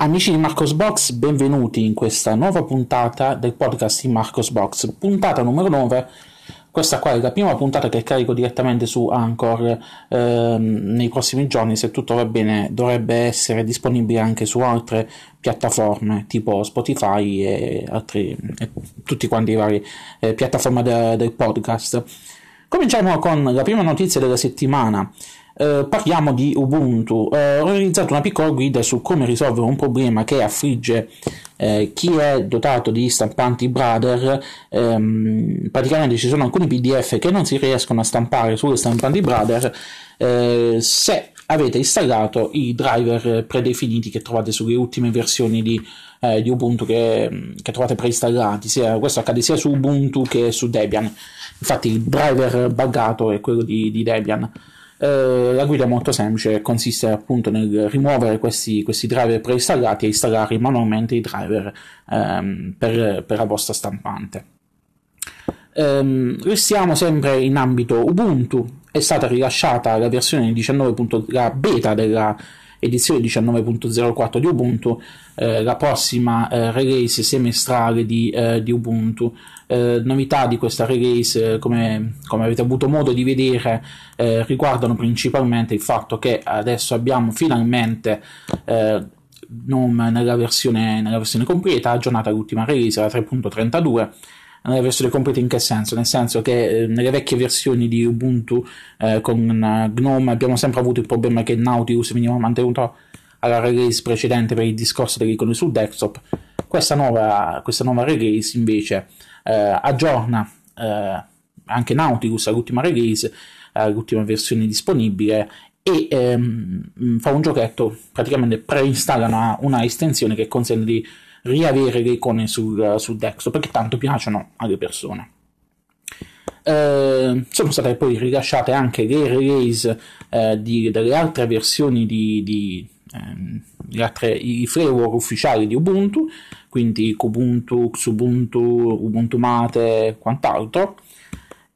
Amici di Marcos Box, benvenuti in questa nuova puntata del podcast di Marcos Box, puntata numero 9. Questa qua è la prima puntata che carico direttamente su Anchor ehm, nei prossimi giorni, se tutto va bene dovrebbe essere disponibile anche su altre piattaforme tipo Spotify e, altri, e tutti quanti i vari eh, piattaforme de, del podcast. Cominciamo con la prima notizia della settimana. Eh, parliamo di Ubuntu. Eh, ho realizzato una piccola guida su come risolvere un problema che affligge eh, chi è dotato di stampanti Brother. Ehm, praticamente ci sono alcuni PDF che non si riescono a stampare sulle stampanti Brother eh, se avete installato i driver predefiniti che trovate sulle ultime versioni di, eh, di Ubuntu che, che, trovate preinstallati. Sia, questo accade sia su Ubuntu che su Debian. Infatti il driver buggato è quello di, di Debian. Eh, la guida è molto semplice, consiste appunto nel rimuovere questi, questi driver preinstallati e installare manualmente i driver ehm, per, per, la vostra stampante. Ehm, restiamo sempre in ambito Ubuntu, è stata rilasciata la versione 19. la beta della edizione 19.04 di Ubuntu, eh, la prossima eh, release semestrale di, eh, di Ubuntu. Eh, novità di questa release, eh, come, come, avete avuto modo di vedere, eh, riguardano principalmente il fatto che adesso abbiamo finalmente NOM nella versione, nella versione completa, aggiornata all'ultima release, la 3.32 nella versione completa in che senso? Nel senso che eh, nelle vecchie versioni di Ubuntu eh, con uh, GNOME abbiamo sempre avuto il problema che Nautilus veniva mantenuto alla release precedente per il discorso delle icone sul desktop. Questa nuova, questa nuova release invece eh, aggiorna eh, anche Nautilus all'ultima release, all'ultima versione disponibile e ehm, fa un giochetto, praticamente preinstalla una, una estensione che consente di riavere le icone sul, sul desktop perché tanto piacciono alle persone. Eh, sono state poi rilasciate anche le release eh, di, delle altre versioni di, di eh, altre, i framework ufficiali di Ubuntu, quindi Kubuntu, Xubuntu, Ubuntu Mate e quant'altro.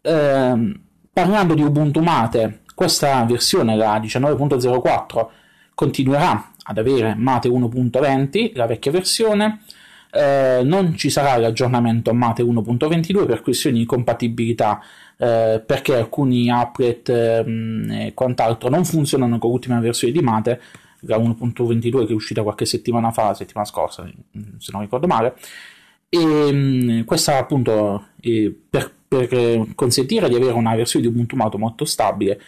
Ehm, parlando di Ubuntu Mate, questa versione, la 19.04, continuerà ad avere Mate 1.20, la vecchia versione. Eh, non ci sarà l'aggiornamento Mate 1.22 per questioni di compatibilità eh, perché alcuni applet ehm, e quant'altro non funzionano con l'ultima versione di Mate la 1.22 che è uscita qualche settimana fa, settimana scorsa se non ricordo male e ehm, questa appunto per, per consentire di avere una versione di Ubuntu Mate molto stabile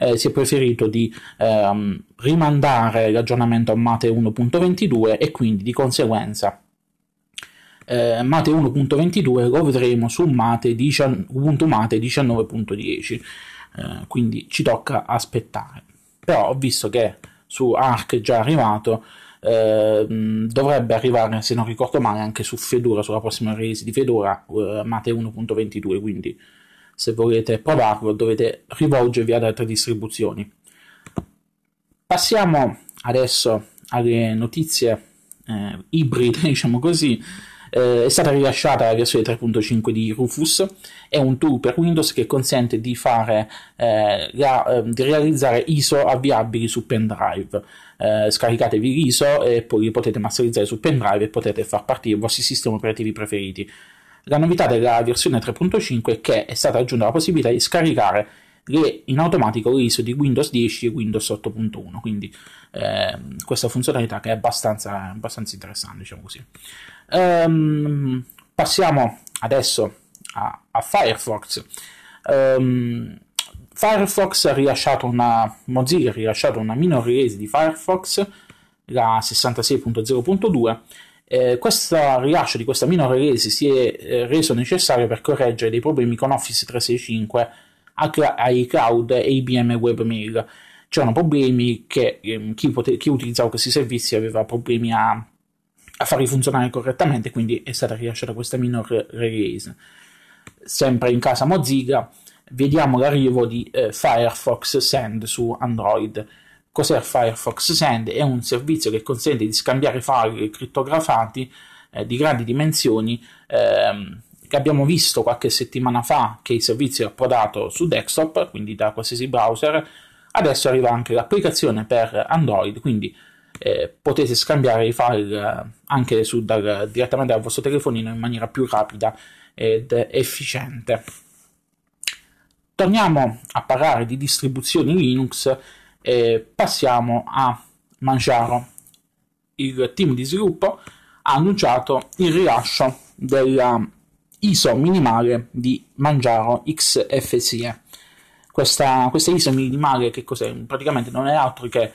eh, si è preferito di ehm, rimandare l'aggiornamento a Mate 1.22 e quindi di conseguenza eh, Mate 1.22 lo vedremo su Mate 10, Ubuntu Mate 19.10 eh, quindi ci tocca aspettare. Però ho visto che su Arc è già arrivato eh, dovrebbe arrivare se non ricordo male anche su Fedora sulla prossima release di Fedora eh, Mate 1.22 quindi se volete provarlo dovete rivolgervi ad altre distribuzioni. Passiamo adesso alle notizie eh, ibride, diciamo così. Eh, è stata rilasciata la versione 3.5 di Rufus, è un tool per Windows che consente di, fare, eh, la, eh, di realizzare ISO avviabili su pendrive. Eh, scaricatevi l'ISO e poi li potete masterizzare su pendrive e potete far partire i vostri sistemi operativi preferiti. La novità della versione 3.5 è che è stata aggiunta la possibilità di scaricare le, in automatico l'ISO di Windows 10 e Windows 8.1, quindi eh, questa funzionalità che è abbastanza, abbastanza interessante, diciamo così. Um, passiamo adesso a, a Firefox. Um, Firefox ha rilasciato una Mozilla ha rilasciato una minor release di Firefox, la 66.0.2 eh, questo rilascio di questa minor release si è eh, reso necessario per correggere dei problemi con Office 365 iCloud e IBM Webmail. C'erano problemi che eh, chi, pote- chi, utilizzava questi servizi aveva problemi a, a farli funzionare correttamente, quindi è stata rilasciata questa minor release. Sempre in casa Mozilla, vediamo l'arrivo di eh, Firefox Send su Android. Cos'è Firefox Send? È un servizio che consente di scambiare file crittografati eh, di grandi dimensioni ehm, abbiamo visto qualche settimana fa che il servizio è approdato su desktop, quindi da qualsiasi browser. Adesso arriva anche l'applicazione per Android, quindi eh, potete scambiare i file eh, anche su, dal, direttamente dal vostro telefonino in maniera più rapida ed efficiente. Torniamo a parlare di distribuzioni Linux e passiamo a Manjaro. Il team di sviluppo ha annunciato il rilascio della ISO minimale di Manjaro XFCE. Questa, questa ISO minimale che cos'è? Praticamente non è altro che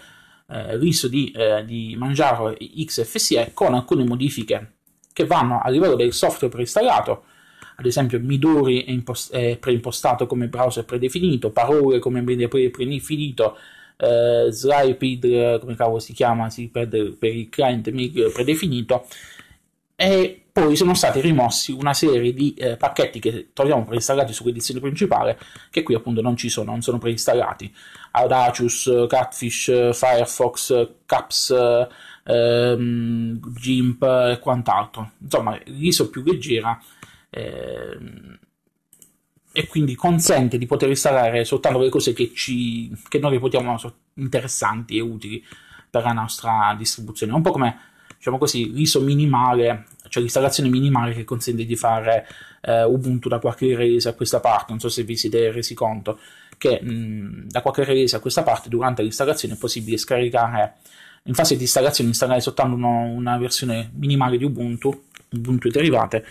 eh, l'ISO di, eh, di Manjaro XFCE con alcune modifiche che vanno a livello del software preinstallato, ad esempio Midori è, impost- è preimpostato come browser predefinito, parole come media predefinito, eh, Slypid, come cavolo si chiama, si per, per il client MIG predefinito, e poi sono stati rimossi una serie di eh, pacchetti che troviamo preinstallati sull'edizione principale, che qui appunto non ci sono, non sono preinstallati. Audacious, Catfish, Firefox, Caps, ehm, GIMP e quant'altro. Insomma, l'ISO più leggera ehm, e quindi consente di poter installare soltanto le cose che, ci, che noi reputiamo interessanti e utili per la nostra distribuzione. Un po' come diciamo così, l'ISO minimale, cioè l'installazione minimale che consente di fare eh, Ubuntu da qualche release a questa parte. Non so se vi siete resi conto che mh, da qualche release a questa parte durante l'installazione è possibile scaricare in fase di installazione installare soltanto uno, una versione minimale di Ubuntu, Ubuntu e derivate,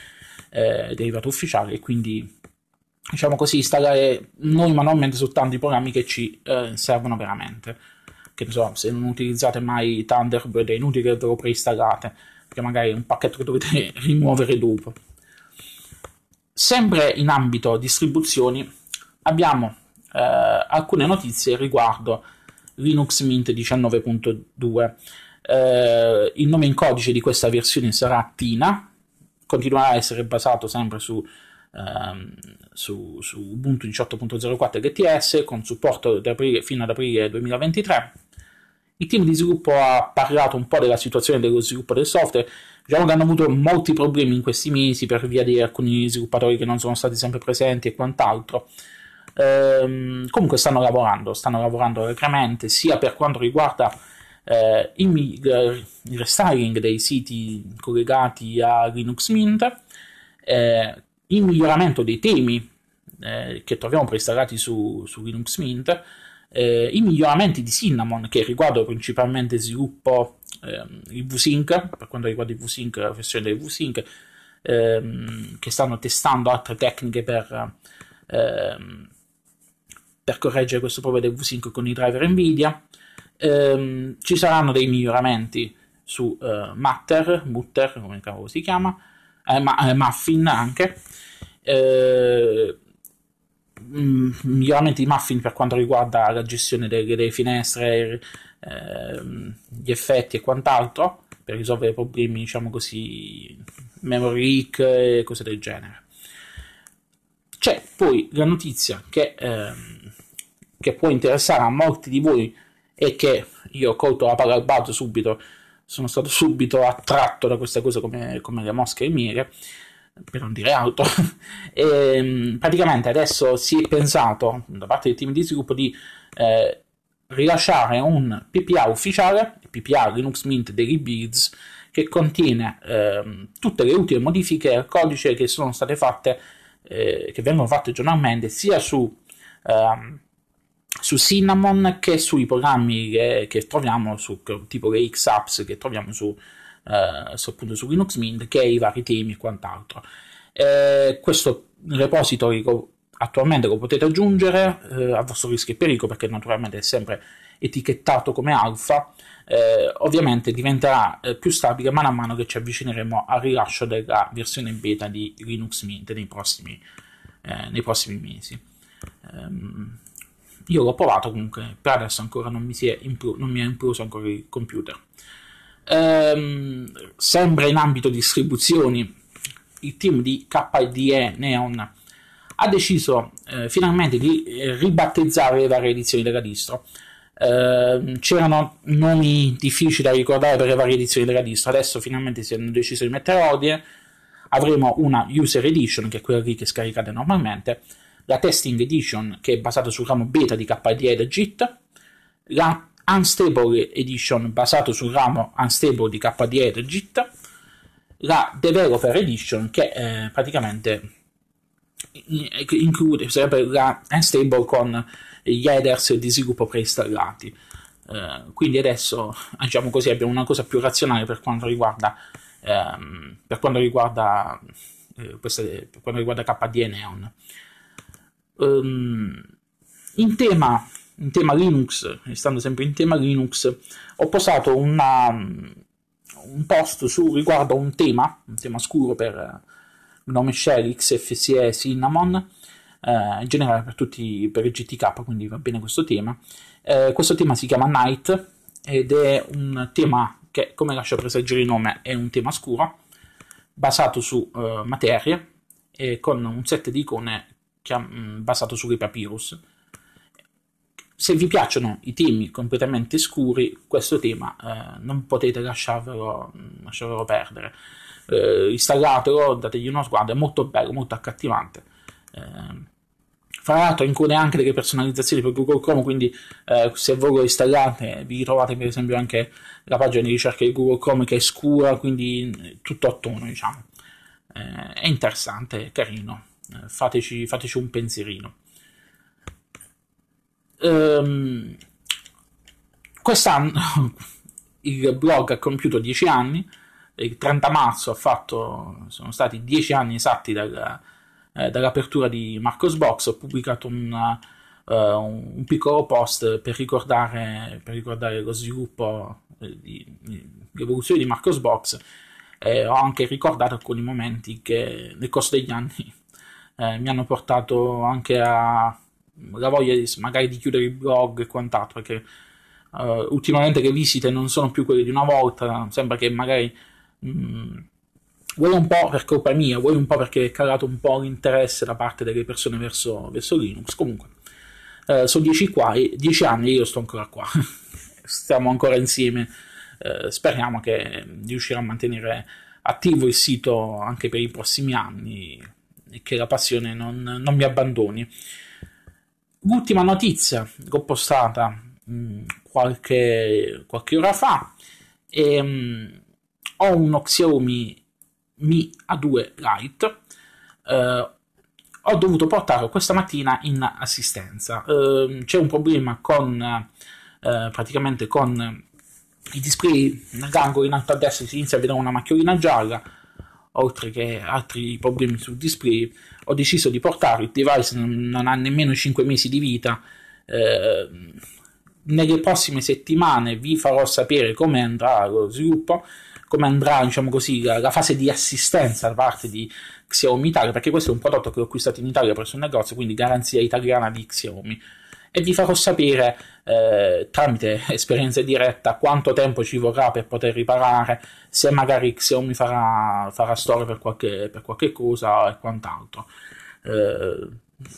eh, derivato ufficiale e quindi diciamo così installare noi manualmente soltanto i programmi che ci eh, servono veramente che ne so, se non utilizzate mai Thunderbird è inutile che ve lo preinstallate, perché magari è un pacchetto che dovete rimuovere dopo. Sempre in ambito distribuzioni abbiamo eh, alcune notizie riguardo Linux Mint 19.2. Eh, il nome in codice di questa versione sarà Tina, continuerà a essere basato sempre su, ehm, su, su Ubuntu 18.04 LTS con supporto fino ad aprile 2023 il team di sviluppo ha parlato un po' della situazione dello sviluppo del software. Diciamo che hanno avuto molti problemi in questi mesi per via di alcuni sviluppatori che non sono stati sempre presenti e quant'altro. Ehm, comunque stanno lavorando, stanno lavorando allegremente sia per quanto riguarda eh, il, il, restyling dei siti collegati a Linux Mint, eh, il miglioramento dei temi eh, che troviamo preinstallati su, su Linux Mint, eh, i miglioramenti di Cinnamon che riguardano principalmente sviluppo ehm, il VSync, per quanto riguarda il VSync, la versione del VSync, ehm, che stanno testando altre tecniche per, ehm, per correggere questo problema del VSync con i driver Nvidia. Ehm, ci saranno dei miglioramenti su uh, Matter, Mutter, come si chiama, eh, ma, eh, Muffin anche. Eh, Mm, miglioramenti di muffin per quanto riguarda la gestione delle, delle finestre, eh, gli effetti e quant'altro per risolvere problemi, diciamo così, memory leak e cose del genere. C'è poi la notizia che, ehm, che può interessare a molti di voi e che io ho colto la palla al balzo subito, sono stato subito attratto da questa cosa come, come le mosche e miele per non dire altro. e, ehm, praticamente adesso si è pensato da parte del team di sviluppo di eh, rilasciare un PPA ufficiale, PPA Linux Mint Daily Builds, che contiene eh, tutte le ultime modifiche al codice che sono state fatte, eh, che vengono fatte giornalmente sia su, ehm, su Cinnamon che sui programmi che, che troviamo su tipo le X-Apps che troviamo su eh, su, appunto su Linux Mint che i vari temi e quant'altro. Eh, questo repository attualmente lo potete aggiungere eh, a vostro rischio e pericolo perché naturalmente è sempre etichettato come alfa. Eh, ovviamente diventerà eh, più stabile man mano che ci avvicineremo al rilascio della versione beta di Linux Mint nei prossimi, eh, nei prossimi mesi. Um, io l'ho provato comunque, per adesso ancora non mi, è impl- non mi è imploso ancora il computer. Ehm, sempre in ambito distribuzioni, il team di KDE Neon ha deciso eh, finalmente di eh, ribattezzare le varie edizioni della distro. Eh, c'erano nomi difficili da ricordare per le varie edizioni della distro, adesso finalmente si hanno deciso di mettere ordine. Avremo una User Edition, che è quella lì che scaricate normalmente, la Testing Edition, che è basata sul ramo beta di KDE JIT, la Unstable Edition basato sul ramo Unstable di KDE JIT, la Developer Edition che eh, praticamente include sarebbe la Unstable con gli headers di sviluppo preinstallati. Uh, quindi adesso diciamo così abbiamo una cosa più razionale per quanto riguarda um, per quanto riguarda uh, queste, per quanto riguarda KDE Neon um, in tema in tema Linux stando sempre in tema Linux ho postato una, un post su riguardo un tema un tema scuro per Gnome Shell XFCE Cinnamon eh, in generale per tutti per GTK, quindi va bene questo tema. Eh, questo tema si chiama Night ed è un tema che, come lascia presagire il nome, è un tema scuro, basato su uh, materie e con un set di icone basato sui papyrus. Se vi piacciono i temi completamente scuri, questo tema eh, non potete lasciarvelo, lasciarvelo perdere. Eh, installatelo, dategli uno sguardo, è molto bello, molto accattivante. Eh, fra l'altro include anche delle personalizzazioni per Google Chrome, quindi eh, se voi lo installate vi trovate per esempio anche la pagina di ricerca di Google Chrome che è scura, quindi tutto a tono, diciamo. Eh, è interessante, è carino. Fateci, fateci, un pensierino. Um, quest'anno il blog ha compiuto 10 anni, il 30 marzo fatto, sono stati 10 anni esatti dal eh, dall'apertura di Marcosbox ho pubblicato un, uh, un piccolo post per ricordare, per ricordare lo sviluppo eh, di, di, l'evoluzione di Marcosbox e ho anche ricordato alcuni momenti che nel corso degli anni eh, mi hanno portato anche a la voglia di, magari di chiudere il blog e quant'altro perché uh, ultimamente le visite non sono più quelle di una volta sembra che magari mh, mm, vuoi un po' per colpa mia, vuoi un po' perché è calato un po' l'interesse da parte delle persone verso, verso Linux. Comunque, eh, sono dieci, qua, dieci anni e io sto ancora qua. Stiamo ancora insieme. Eh, speriamo che di riuscire a mantenere attivo il sito anche per i prossimi anni e che la passione non, non mi abbandoni. L'ultima notizia l'ho postata mh, mm, qualche, qualche, ora fa e mh, mm, ho uno Xiaomi mi A2 Lite, eh, ho dovuto portarlo questa mattina in assistenza. Eh, c'è un problema con eh, praticamente con i display nell'angolo in alto a destra si inizia a vedere una macchiolina gialla, oltre che altri problemi sul display. Ho deciso di portarlo, il device non, non ha nemmeno 5 mesi di vita. Eh, nelle prossime settimane vi farò sapere come andrà lo sviluppo come andrà diciamo così, la, la, fase di assistenza da parte di Xiaomi Italia, perché questo è un prodotto che ho acquistato in Italia presso un negozio, quindi garanzia italiana di Xiaomi. E vi farò sapere eh, tramite esperienza diretta quanto tempo ci vorrà per poter riparare, se magari Xiaomi farà, farà store per qualche, per qualche cosa e quant'altro. Eh,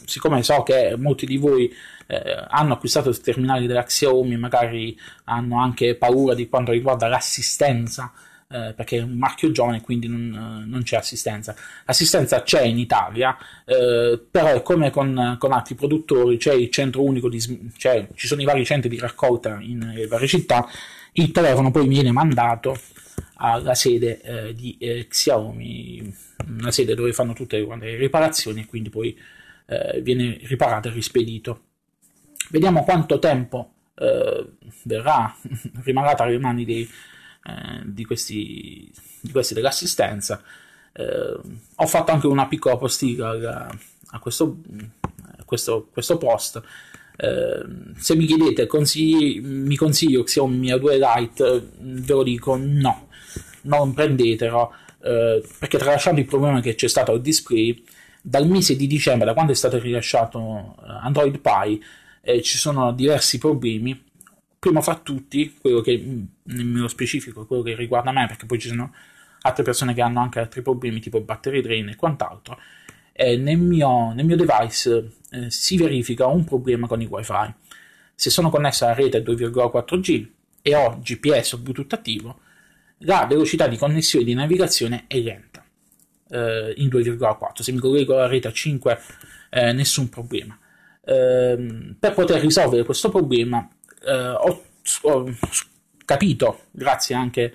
siccome so che molti di voi eh, hanno acquistato i terminali della Xiaomi, magari hanno anche paura di quanto riguarda l'assistenza eh, perché è un marchio giovane quindi non, non, c'è assistenza. L'assistenza c'è in Italia, eh, però come con, con, altri produttori, c'è il centro unico di, cioè, ci sono i vari centri di raccolta in eh, varie città, il telefono poi viene mandato alla sede eh, di eh, Xiaomi, una sede dove fanno tutte le riparazioni e quindi poi eh, viene riparato e rispedito. Vediamo quanto tempo verrà, rimarrà tra le mani dei, eh, di, questi, di, questi, dell'assistenza. Eh, ho fatto anche una piccola postilla a, a, questo, questo, questo, post. Eh, se mi chiedete consigli, mi consiglio Xiaomi A2 Lite, ve lo dico no, non prendetelo eh, perché tralasciando il problema che c'è stato al display, dal mese di dicembre, da quando è stato rilasciato eh, Android Pie, eh, ci sono diversi problemi primo fra tutti, quello che nello specifico, quello che riguarda me, perché poi ci sono altre persone che hanno anche altri problemi tipo battery drain e quant'altro, eh, nel, mio, nel, mio, device eh, si verifica un problema con il wifi. Se sono connesso alla rete 2,4G e ho GPS o Bluetooth attivo, la velocità di connessione e di navigazione è lenta eh, in 2,4. Se mi collego alla rete a 5, nessun problema. Ehm, per poter risolvere questo problema eh, ho ho capito, grazie anche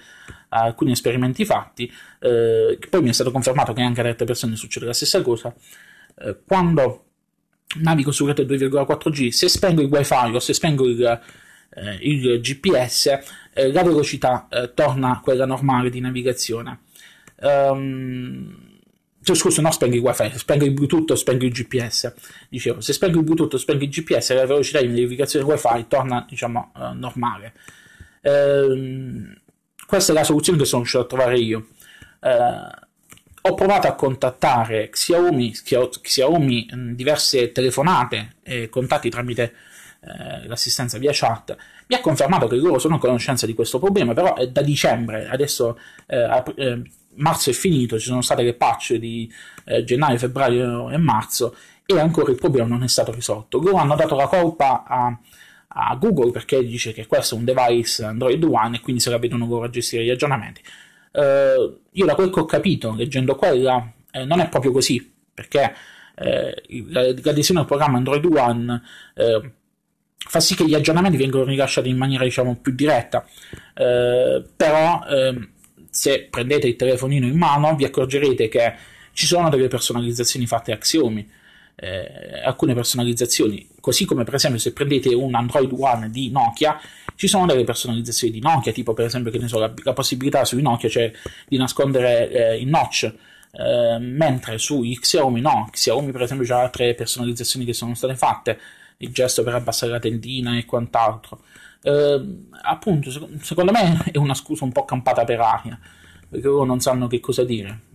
a alcuni esperimenti fatti, eh, poi mi è stato confermato che anche ad altre persone succede la stessa cosa, eh, quando navigo su rete 2,4G, se spengo il wifi o se spengo il, eh, il GPS, eh, la velocità eh, torna a quella normale di navigazione. Um, cioè, scusa, non spengo il wifi, spengo il bluetooth spengo il GPS. Dicevo, se spengo il bluetooth spengo il GPS, la velocità di navigazione wifi torna, diciamo, uh, normale. Uh, questa è la soluzione che sono riuscito a trovare io. Uh, ho provato a contattare Xiaomi, Xiaomi diverse telefonate e contatti tramite eh, l'assistenza via chat. Mi ha confermato che loro sono a conoscenza di questo problema, però è da dicembre, adesso eh, eh, marzo è finito, ci sono state le patch di eh, gennaio, febbraio e marzo e ancora il problema non è stato risolto. Loro hanno dato la colpa a, a Google perché dice che questo è un device Android One e quindi se la vedono loro gestire gli aggiornamenti. Uh, io da quel che ho capito leggendo quella eh, non è proprio così perché eh, l'adesione al programma Android One eh, fa sì che gli aggiornamenti vengano rilasciati in maniera diciamo più diretta eh, però ehm, se prendete il telefonino in mano vi accorgerete che ci sono delle personalizzazioni fatte a Xiaomi, eh, alcune personalizzazioni, così come per esempio se prendete un Android One di Nokia, ci sono delle personalizzazioni di Nokia, tipo per esempio che ne so, la, la possibilità sui Nokia cioè di nascondere eh, il notch, eh, mentre su Xiaomi no, Xiaomi per esempio ha altre personalizzazioni che sono state fatte, il gesto per abbassare la tendina e quant'altro. Eh, appunto, secondo me è una scusa un po' campata per aria, perché loro non sanno che cosa dire.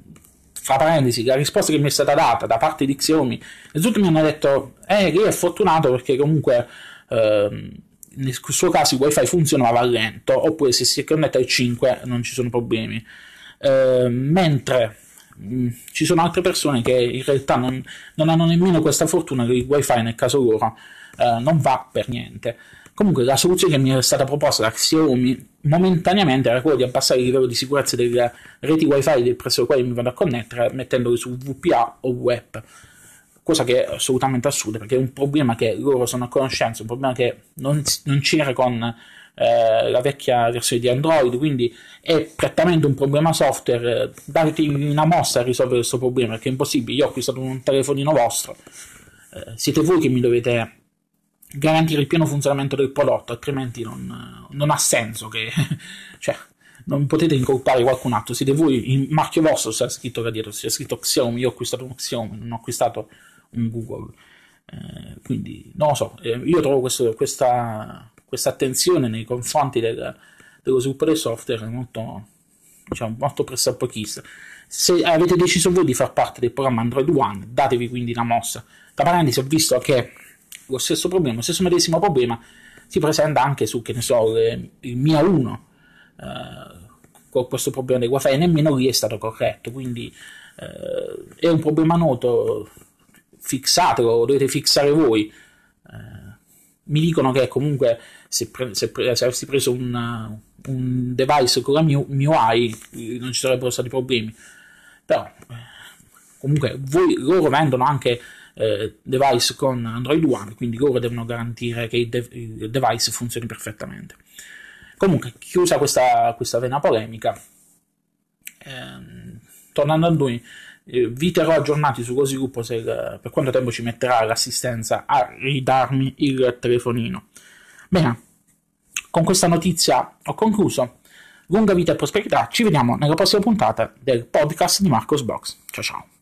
Fra parentesi, la risposta che mi è stata data da parte di Xiaomi, nessuno mi hanno detto, eh, lei è fortunato perché comunque eh, nel suo caso il wifi funzionava lento, oppure se si connette al 5 non ci sono problemi. Eh, mentre mh, mm, ci sono altre persone che in realtà non, non, hanno nemmeno questa fortuna che il wifi nel caso loro eh, non va per niente. Comunque la soluzione che mi è stata proposta da Xiaomi momentaneamente era quella di abbassare il livello di sicurezza delle reti wifi presso le quali mi vado a connettere mettendole su VPA o web cosa che è assolutamente assurda perché è un problema che loro sono a conoscenza, un problema che non, non c'era con eh, la vecchia versione di Android, quindi è prettamente un problema software, date una mossa a risolvere questo problema perché è impossibile, io ho acquistato un telefonino vostro, eh, siete voi che mi dovete garantire il pieno funzionamento del prodotto, altrimenti non, non ha senso che... cioè, non potete incolpare qualcun altro, siete voi, il marchio vostro sta scritto là dietro, sia scritto Xiaomi, io ho acquistato un Xiaomi, non ho acquistato un Google. Eh, quindi, non lo so, eh, io trovo questo, questa, questa, attenzione nei confronti del, dello sviluppo del software molto, diciamo, molto pressapochista. Se avete deciso voi di far parte del programma Android One, datevi quindi una mossa. Da parentesi ho visto che lo stesso problema, lo stesso medesimo problema si presenta anche su, che ne so, le, il Mia 1 eh, con questo problema dei wifi, nemmeno lì è stato corretto, quindi eh, è un problema noto, fissatelo, lo dovete fissare voi. Eh, mi dicono che comunque se, pre- se, pre- se avessi preso un, un, device con la MIUI non ci sarebbero stati problemi, però comunque voi, loro vendono anche eh, device con Android One, quindi loro devono garantire che il, de- il device funzioni perfettamente. Comunque, chiusa questa, questa vena polemica, ehm, tornando a noi, eh, vi terrò aggiornati su così gruppo se, per quanto tempo ci metterà l'assistenza a ridarmi il telefonino. Bene, con questa notizia ho concluso. Lunga vita e prosperità, ci vediamo nella prossima puntata del podcast di Marcos Box. Ciao ciao.